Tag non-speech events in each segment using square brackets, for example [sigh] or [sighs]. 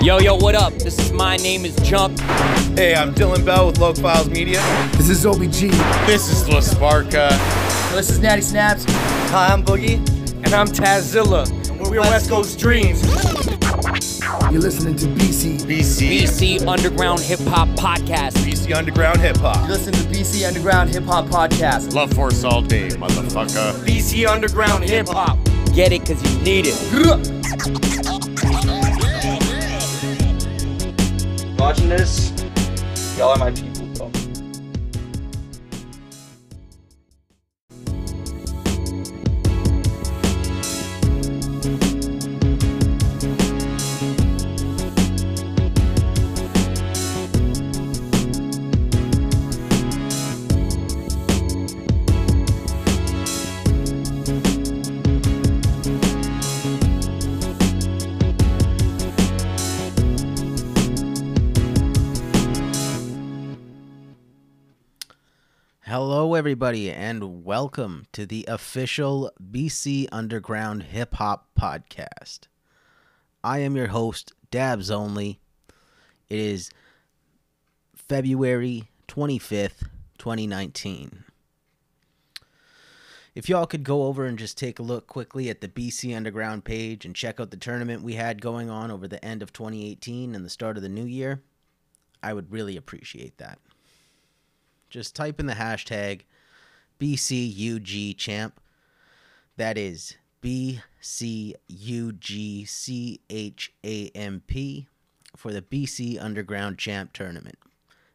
Yo, yo, what up? This is My Name is Jump. Hey, I'm Dylan Bell with Logue Files Media. This is OBG. This is La Sparka. This is Natty Snaps. Hi, I'm Boogie. And I'm Tazilla. And we're, we're West Coast Dreams. You're listening to BC. BC. BC Underground Hip Hop Podcast. BC Underground Hip Hop. You're listening to BC Underground Hip Hop Podcast. Love Force all day, motherfucker. BC Underground Hip Hop. Get it because you need it. Watching this, y'all are my people, everybody, and welcome to the official BC Underground Hip Hop Podcast. I am your host, Dabs Only. It is February 25th, 2019. If y'all could go over and just take a look quickly at the BC Underground page and check out the tournament we had going on over the end of 2018 and the start of the new year, I would really appreciate that just type in the hashtag BCUGChamp. That is BCUGCHAMP for the BC Underground Champ Tournament.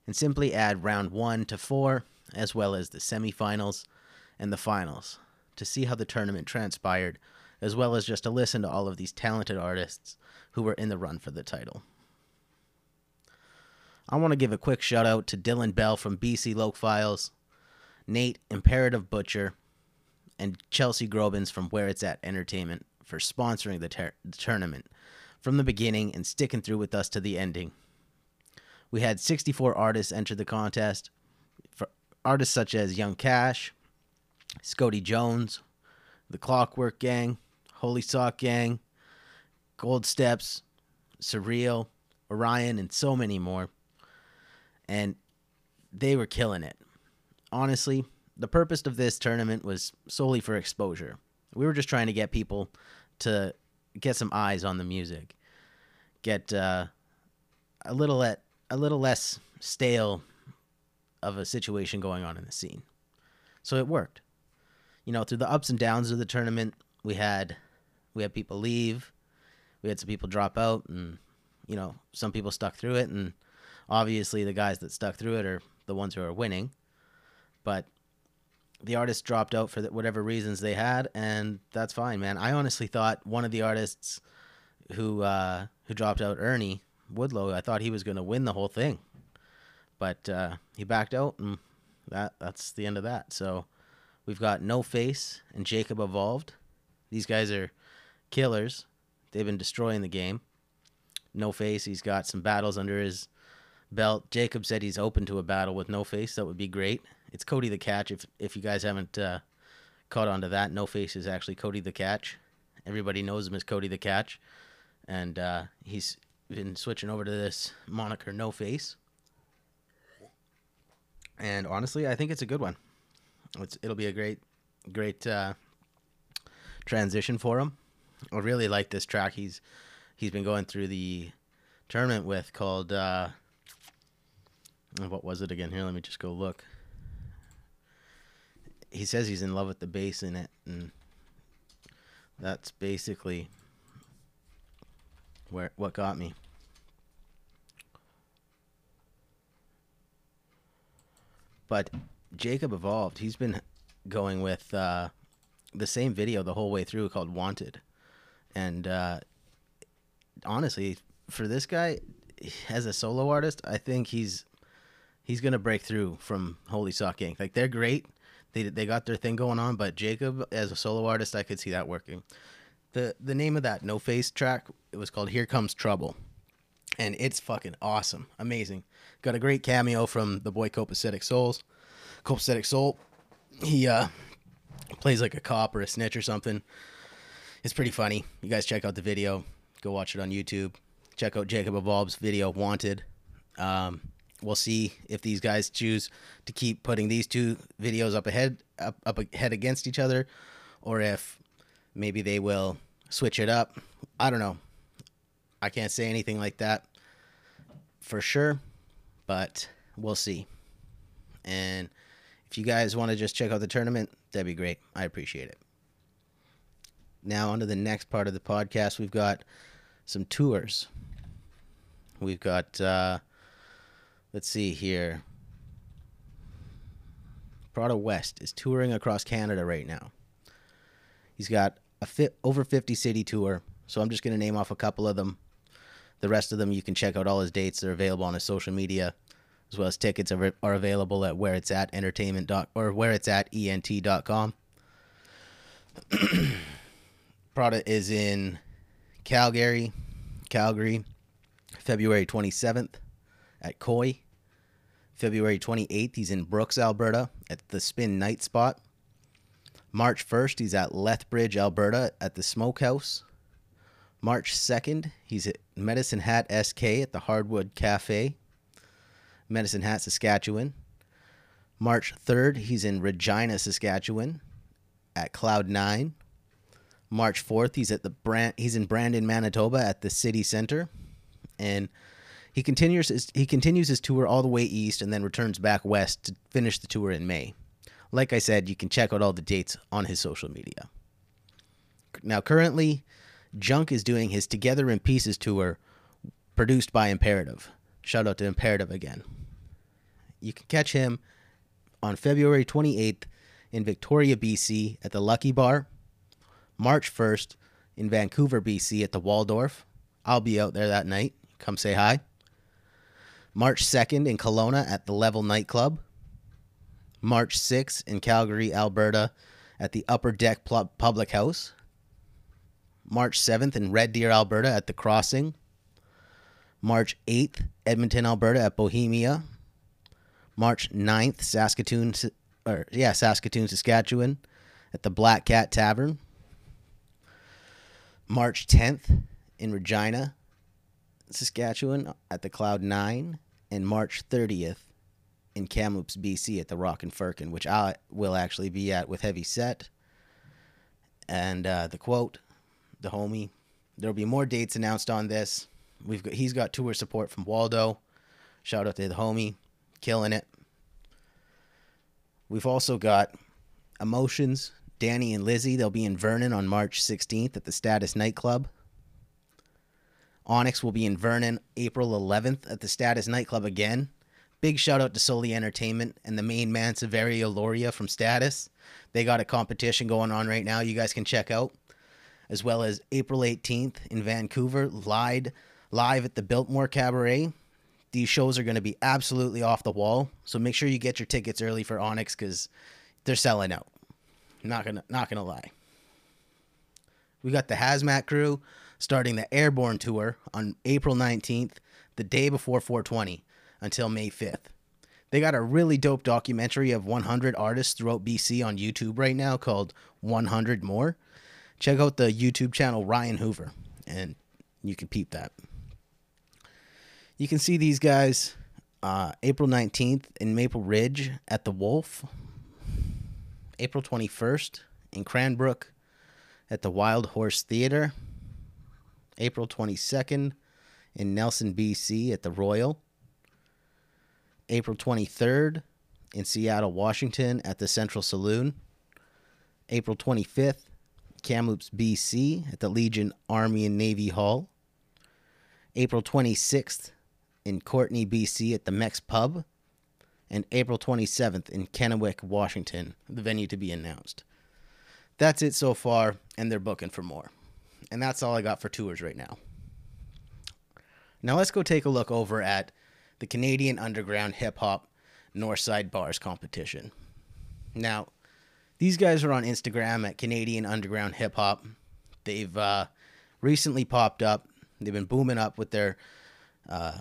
And simply add round 1 to 4, as well as the semifinals and the finals, to see how the tournament transpired, as well as just to listen to all of these talented artists who were in the run for the title. I want to give a quick shout out to Dylan Bell from BC Loke Files, Nate Imperative Butcher, and Chelsea Grobins from Where It's At Entertainment for sponsoring the, ter- the tournament from the beginning and sticking through with us to the ending. We had 64 artists enter the contest, for artists such as Young Cash, Scotty Jones, The Clockwork Gang, Holy Sock Gang, Gold Steps, Surreal, Orion, and so many more and they were killing it. Honestly, the purpose of this tournament was solely for exposure. We were just trying to get people to get some eyes on the music, get uh, a little a little less stale of a situation going on in the scene. So it worked. You know, through the ups and downs of the tournament, we had we had people leave, we had some people drop out, and you know, some people stuck through it, and obviously the guys that stuck through it are the ones who are winning but the artists dropped out for whatever reasons they had and that's fine man i honestly thought one of the artists who uh, who dropped out ernie woodlow i thought he was going to win the whole thing but uh, he backed out and that that's the end of that so we've got no face and jacob evolved these guys are killers they've been destroying the game no face he's got some battles under his belt. Jacob said he's open to a battle with No Face. That would be great. It's Cody the Catch. If if you guys haven't uh, caught on to that, No Face is actually Cody the Catch. Everybody knows him as Cody the Catch, and uh, he's been switching over to this moniker No Face. And honestly, I think it's a good one. It's it'll be a great, great uh, transition for him. I really like this track. He's he's been going through the tournament with called uh, what was it again? Here, let me just go look. He says he's in love with the bass in it, and that's basically where what got me. But Jacob evolved. He's been going with uh, the same video the whole way through called "Wanted," and uh, honestly, for this guy as a solo artist, I think he's he's gonna break through from Holy Sock Gang. Like they're great. They they got their thing going on, but Jacob as a solo artist, I could see that working. The the name of that No Face track it was called Here Comes Trouble. And it's fucking awesome. Amazing. Got a great cameo from the boy Copacetic Souls. Copacetic Soul. He uh plays like a cop or a snitch or something. It's pretty funny. You guys check out the video. Go watch it on YouTube. Check out Jacob Evolve's video, Wanted. Um, we'll see if these guys choose to keep putting these two videos up ahead, up, up ahead against each other, or if maybe they will switch it up. I don't know. I can't say anything like that for sure, but we'll see. And if you guys want to just check out the tournament, that'd be great. I appreciate it. Now, on to the next part of the podcast. We've got some tours. We've got, uh, let's see here. Prada West is touring across Canada right now. He's got a fit over 50 city tour, so I'm just going to name off a couple of them. The rest of them you can check out all his dates. They're available on his social media, as well as tickets are, are available at where it's at entertainment dot or where it's at ent.com. [clears throat] Prada is in Calgary, Calgary, February 27th at Koi. February 28th, he's in Brooks, Alberta at the Spin Night Spot. March 1st, he's at Lethbridge, Alberta at the Smokehouse. March 2nd, he's at Medicine Hat SK at the Hardwood Cafe, Medicine Hat, Saskatchewan. March 3rd, he's in Regina, Saskatchewan at Cloud 9. March 4th, he's at the Brand he's in Brandon, Manitoba at the City Center. And he continues his, he continues his tour all the way east and then returns back west to finish the tour in May. Like I said, you can check out all the dates on his social media. Now, currently, Junk is doing his Together in Pieces tour produced by Imperative. Shout out to Imperative again. You can catch him on February 28th in Victoria, BC at the Lucky Bar, March 1st in Vancouver, BC at the Waldorf. I'll be out there that night. Come say hi. March 2nd in Kelowna at the Level Nightclub. March 6th in Calgary, Alberta at the Upper Deck Pl- Public House. March 7th in Red Deer, Alberta at the Crossing. March 8th, Edmonton, Alberta at Bohemia. March 9th, Saskatoon, or yeah, Saskatoon, Saskatchewan at the Black Cat Tavern. March 10th in Regina, Saskatchewan at the Cloud 9 and March 30th in Kamloops, BC at the Rock and Firkin, which I will actually be at with Heavy Set. And uh, the quote, the homie, there'll be more dates announced on this. We've got, he's got tour support from Waldo. Shout out to the homie, killing it. We've also got Emotions, Danny and Lizzie. They'll be in Vernon on March 16th at the Status Nightclub. Onyx will be in Vernon April 11th at the Status Nightclub again. Big shout out to Soli Entertainment and the main man Severio Loria from Status. They got a competition going on right now. You guys can check out, as well as April 18th in Vancouver, live live at the Biltmore Cabaret. These shows are going to be absolutely off the wall, so make sure you get your tickets early for Onyx because they're selling out. Not gonna not gonna lie. We got the Hazmat Crew starting the Airborne Tour on April 19th, the day before 420, until May 5th. They got a really dope documentary of 100 artists throughout BC on YouTube right now called 100 More. Check out the YouTube channel Ryan Hoover, and you can peep that. You can see these guys uh, April 19th in Maple Ridge at the Wolf, April 21st in Cranbrook at the Wild Horse Theater, April 22nd in Nelson, BC at the Royal, April 23rd in Seattle, Washington at the Central Saloon, April 25th, Kamloops, BC at the Legion Army and Navy Hall, April 26th in Courtenay, BC at the Mex Pub, and April 27th in Kennewick, Washington, the venue to be announced. That's it so far, and they're booking for more. And that's all I got for tours right now. Now let's go take a look over at the Canadian Underground Hip Hop Northside Bars competition. Now, these guys are on Instagram at Canadian Underground Hip Hop. They've uh, recently popped up. They've been booming up with their uh,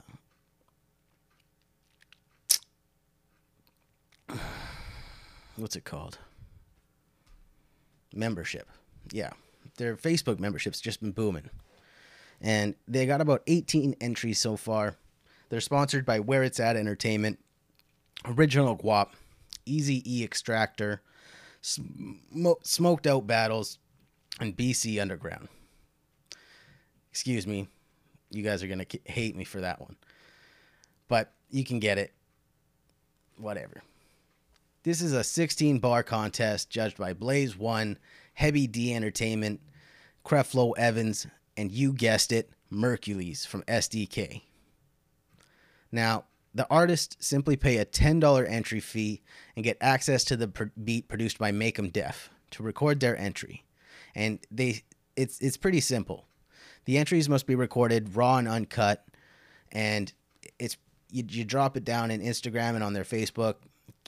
[sighs] what's it called? Membership. Yeah. Their Facebook membership's just been booming. And they got about 18 entries so far. They're sponsored by Where It's At Entertainment, Original Guap, Easy E Extractor, Smo- Smoked Out Battles, and BC Underground. Excuse me. You guys are going to hate me for that one. But you can get it. Whatever. This is a 16 bar contest judged by Blaze One, Heavy D Entertainment, Creflo Evans, and you guessed it, Mercules from SDK. Now, the artists simply pay a $10 entry fee and get access to the beat produced by Make 'em Deaf to record their entry. And they it's it's pretty simple. The entries must be recorded raw and uncut and it's you, you drop it down in Instagram and on their Facebook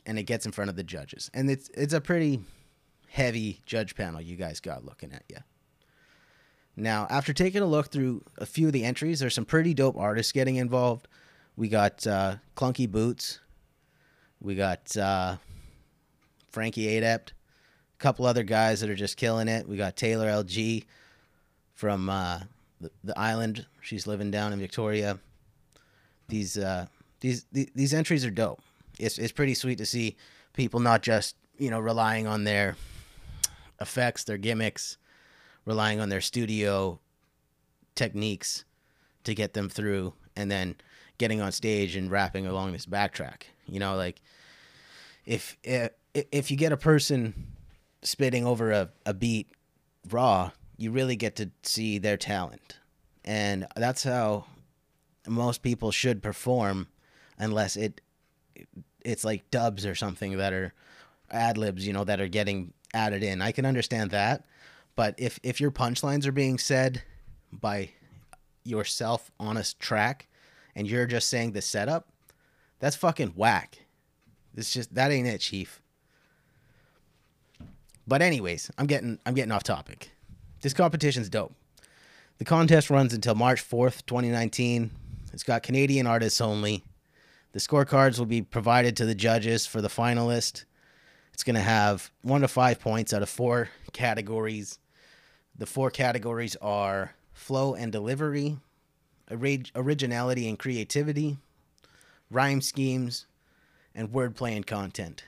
and it gets in front of the judges. And it's it's a pretty heavy judge panel you guys got looking at you. Now, after taking a look through a few of the entries, there's some pretty dope artists getting involved. We got uh, Clunky Boots. We got uh, Frankie Adept. A couple other guys that are just killing it. We got Taylor LG from uh, the, the island. She's living down in Victoria. These uh, these these, these entries are dope. It's it's pretty sweet to see people not just you know relying on their effects, their gimmicks, relying on their studio techniques to get them through, and then getting on stage and rapping along this backtrack. You know, like if eh, if, if you get a person spitting over a, a beat raw, you really get to see their talent. And that's how most people should perform unless it it's like dubs or something that are ad libs, you know, that are getting added in. I can understand that. But if if your punchlines are being said by yourself on a track and you're just saying the setup, that's fucking whack. It's just that ain't it, chief. But anyways, I'm getting I'm getting off topic. This competition's dope. The contest runs until March 4th, 2019. It's got Canadian artists only. The scorecards will be provided to the judges for the finalist. It's going to have 1 to 5 points out of 4 categories. The 4 categories are flow and delivery, orig- originality and creativity, rhyme schemes, and wordplay and content.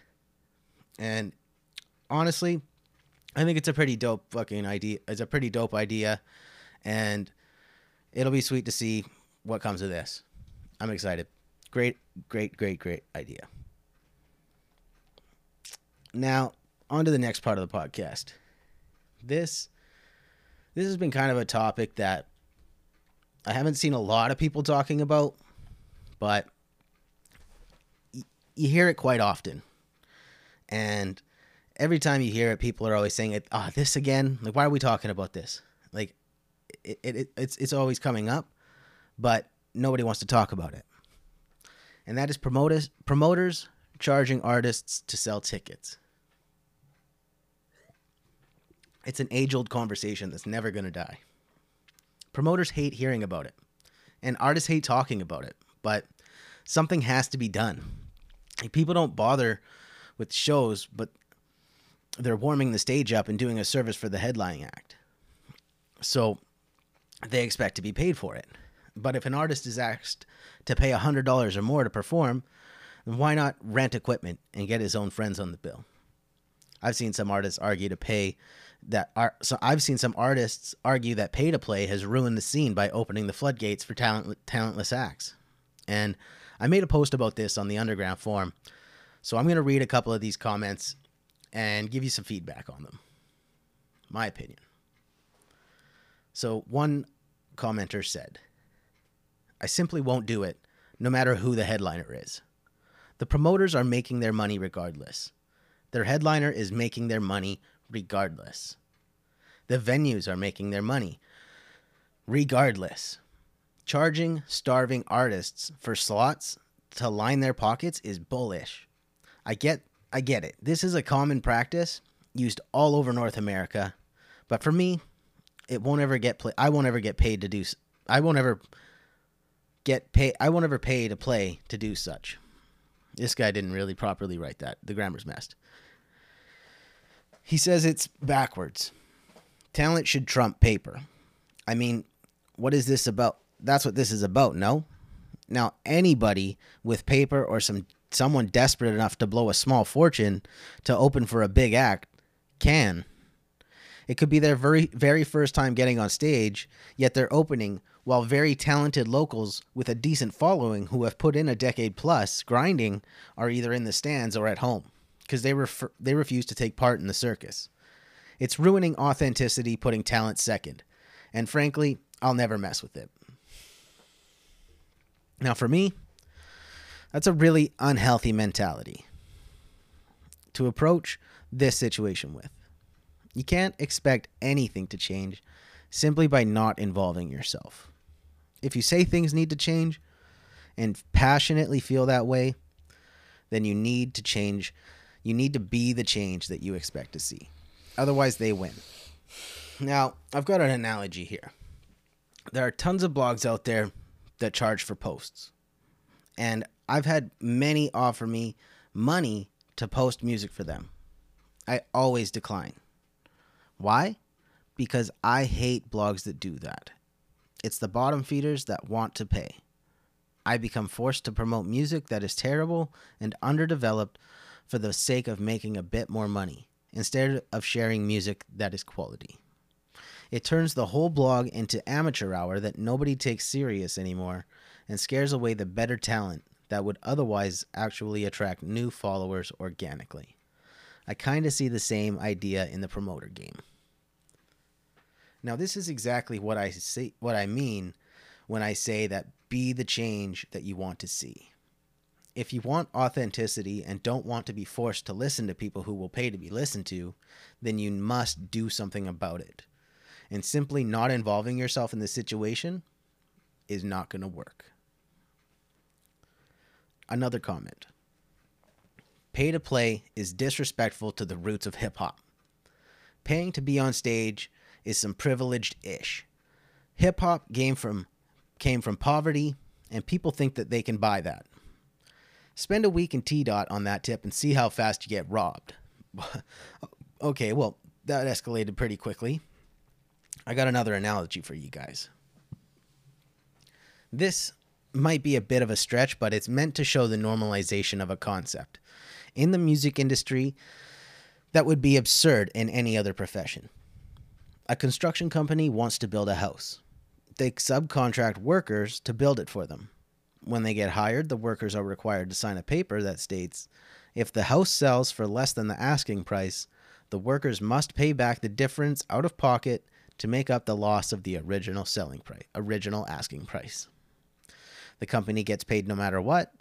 And honestly, I think it's a pretty dope fucking idea. It's a pretty dope idea, and it'll be sweet to see what comes of this. I'm excited. Great, great, great, great idea. Now, on to the next part of the podcast. This this has been kind of a topic that I haven't seen a lot of people talking about, but you hear it quite often. And every time you hear it, people are always saying it, ah, this again? Like, why are we talking about this? Like, it, it, it's, it's always coming up, but nobody wants to talk about it. And that is promoters, promoters charging artists to sell tickets. It's an age old conversation that's never going to die. Promoters hate hearing about it, and artists hate talking about it, but something has to be done. People don't bother with shows, but they're warming the stage up and doing a service for the headlining act. So they expect to be paid for it. But if an artist is asked to pay $100 or more to perform, why not rent equipment and get his own friends on the bill? I've seen some artists argue to pay that are so I've seen some artists argue that pay to play has ruined the scene by opening the floodgates for talent talentless acts. And I made a post about this on the underground forum. So I'm going to read a couple of these comments and give you some feedback on them. My opinion. So one commenter said, I simply won't do it, no matter who the headliner is. The promoters are making their money regardless. Their headliner is making their money regardless. The venues are making their money regardless. Charging starving artists for slots to line their pockets is bullish. I get I get it. This is a common practice used all over North America, but for me, it won't ever get play. I won't ever get paid to do. I won't ever get paid. I won't ever pay to play to do such. This guy didn't really properly write that. The grammar's messed. He says it's backwards. Talent should trump paper. I mean, what is this about? That's what this is about, no? Now, anybody with paper or some someone desperate enough to blow a small fortune to open for a big act can. It could be their very very first time getting on stage, yet they're opening while very talented locals with a decent following who have put in a decade plus grinding are either in the stands or at home because they refer- they refuse to take part in the circus. It's ruining authenticity, putting talent second. And frankly, I'll never mess with it. Now, for me, that's a really unhealthy mentality to approach this situation with. You can't expect anything to change simply by not involving yourself. If you say things need to change and passionately feel that way, then you need to change. You need to be the change that you expect to see. Otherwise, they win. Now, I've got an analogy here. There are tons of blogs out there that charge for posts. And I've had many offer me money to post music for them. I always decline. Why? Because I hate blogs that do that. It's the bottom feeders that want to pay. I become forced to promote music that is terrible and underdeveloped for the sake of making a bit more money instead of sharing music that is quality. It turns the whole blog into amateur hour that nobody takes serious anymore and scares away the better talent that would otherwise actually attract new followers organically. I kind of see the same idea in the promoter game. Now this is exactly what I say what I mean when I say that be the change that you want to see. If you want authenticity and don't want to be forced to listen to people who will pay to be listened to, then you must do something about it. And simply not involving yourself in the situation is not going to work. Another comment Pay to play is disrespectful to the roots of hip hop. Paying to be on stage is some privileged ish. Hip hop came from came from poverty, and people think that they can buy that. Spend a week in T dot on that tip and see how fast you get robbed. [laughs] okay, well, that escalated pretty quickly. I got another analogy for you guys. This might be a bit of a stretch, but it's meant to show the normalization of a concept. In the music industry, that would be absurd in any other profession. A construction company wants to build a house. They subcontract workers to build it for them. When they get hired, the workers are required to sign a paper that states if the house sells for less than the asking price, the workers must pay back the difference out of pocket to make up the loss of the original selling price, original asking price. The company gets paid no matter what,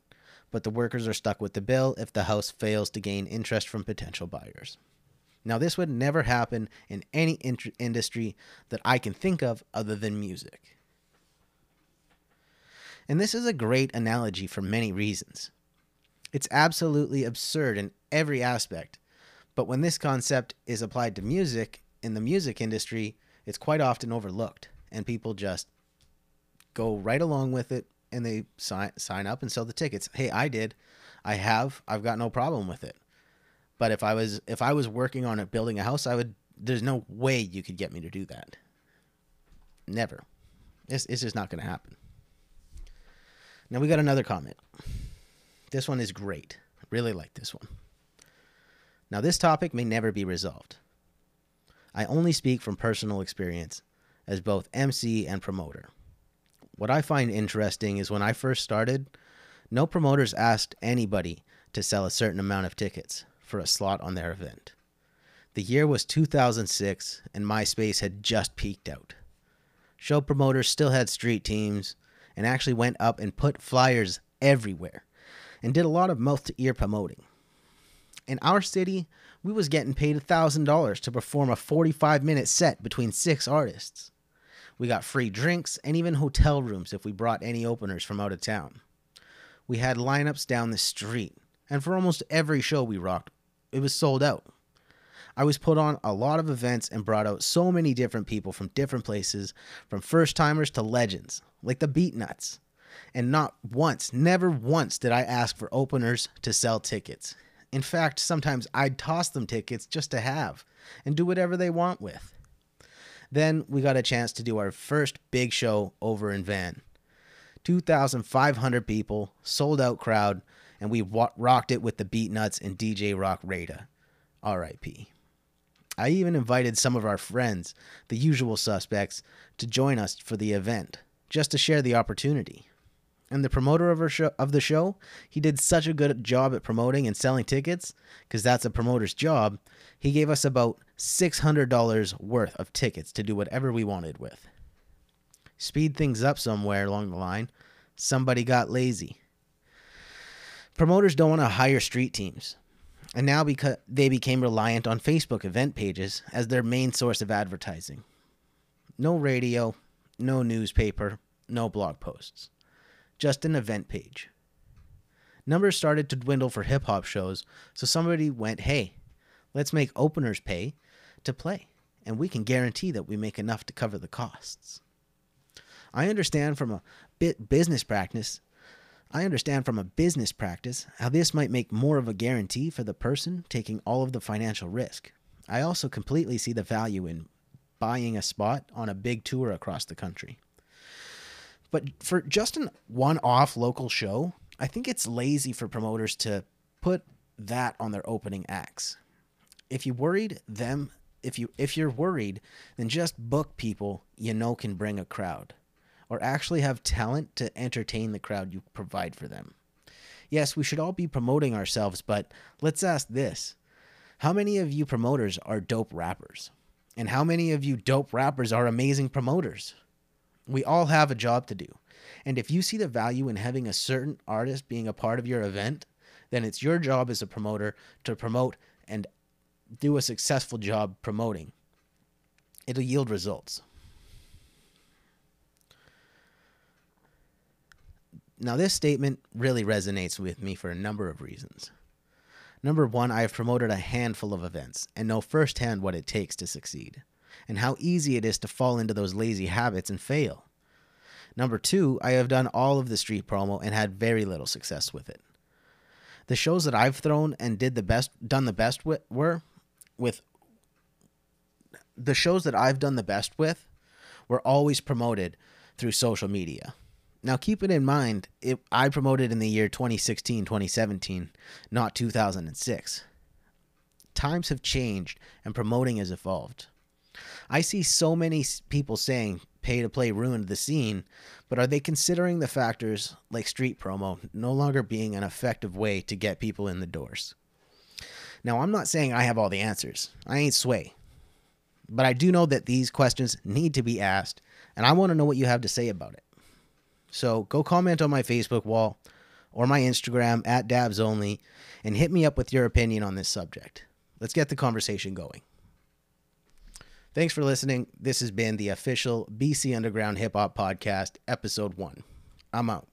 but the workers are stuck with the bill if the house fails to gain interest from potential buyers. Now, this would never happen in any in- industry that I can think of other than music. And this is a great analogy for many reasons. It's absolutely absurd in every aspect, but when this concept is applied to music in the music industry, it's quite often overlooked, and people just go right along with it and they sign sign up and sell the tickets. Hey, I did. I have. I've got no problem with it. But if I was if I was working on it building a house, I would there's no way you could get me to do that. Never. It's, it's just not going to happen. Now we got another comment. This one is great. I really like this one. Now this topic may never be resolved. I only speak from personal experience as both MC and promoter. What I find interesting is when I first started, no promoters asked anybody to sell a certain amount of tickets for a slot on their event. The year was 2006, and MySpace had just peaked out. Show promoters still had street teams and actually went up and put flyers everywhere and did a lot of mouth to ear promoting. In our city, we was getting paid $1,000 to perform a 45 minute set between six artists. We got free drinks and even hotel rooms if we brought any openers from out of town. We had lineups down the street, and for almost every show we rocked, it was sold out. I was put on a lot of events and brought out so many different people from different places, from first timers to legends, like the Beatnuts. And not once, never once did I ask for openers to sell tickets. In fact, sometimes I'd toss them tickets just to have and do whatever they want with. Then we got a chance to do our first big show over in Van. 2,500 people, sold out crowd, and we rocked it with the Beatnuts and DJ Rock Raida. R.I.P. I even invited some of our friends, the usual suspects, to join us for the event, just to share the opportunity. And the promoter of, show, of the show, he did such a good job at promoting and selling tickets, because that's a promoter's job. He gave us about $600 worth of tickets to do whatever we wanted with. Speed things up somewhere along the line, somebody got lazy. Promoters don't want to hire street teams, and now because they became reliant on Facebook event pages as their main source of advertising. No radio, no newspaper, no blog posts, just an event page. Numbers started to dwindle for hip hop shows, so somebody went, hey, let's make openers pay to play, and we can guarantee that we make enough to cover the costs. I understand from a bit business practice I understand from a business practice how this might make more of a guarantee for the person taking all of the financial risk. I also completely see the value in buying a spot on a big tour across the country. But for just an one off local show, I think it's lazy for promoters to put that on their opening acts. If you worried them if you if you're worried, then just book people you know can bring a crowd or actually have talent to entertain the crowd you provide for them. Yes, we should all be promoting ourselves, but let's ask this. How many of you promoters are dope rappers? And how many of you dope rappers are amazing promoters? We all have a job to do. And if you see the value in having a certain artist being a part of your event, then it's your job as a promoter to promote and do a successful job promoting. It'll yield results. Now, this statement really resonates with me for a number of reasons. Number one, I have promoted a handful of events and know firsthand what it takes to succeed, and how easy it is to fall into those lazy habits and fail. Number two, I have done all of the street promo and had very little success with it. The shows that I've thrown and did the best, done the best with, were with the shows that I've done the best with were always promoted through social media. Now, keep it in mind, it, I promoted in the year 2016, 2017, not 2006. Times have changed and promoting has evolved. I see so many people saying pay to play ruined the scene, but are they considering the factors like street promo no longer being an effective way to get people in the doors? Now, I'm not saying I have all the answers. I ain't sway. But I do know that these questions need to be asked, and I want to know what you have to say about it. So go comment on my Facebook wall or my Instagram at dabs only and hit me up with your opinion on this subject. Let's get the conversation going. Thanks for listening. This has been the official BC Underground Hip Hop Podcast, Episode 1. I'm out.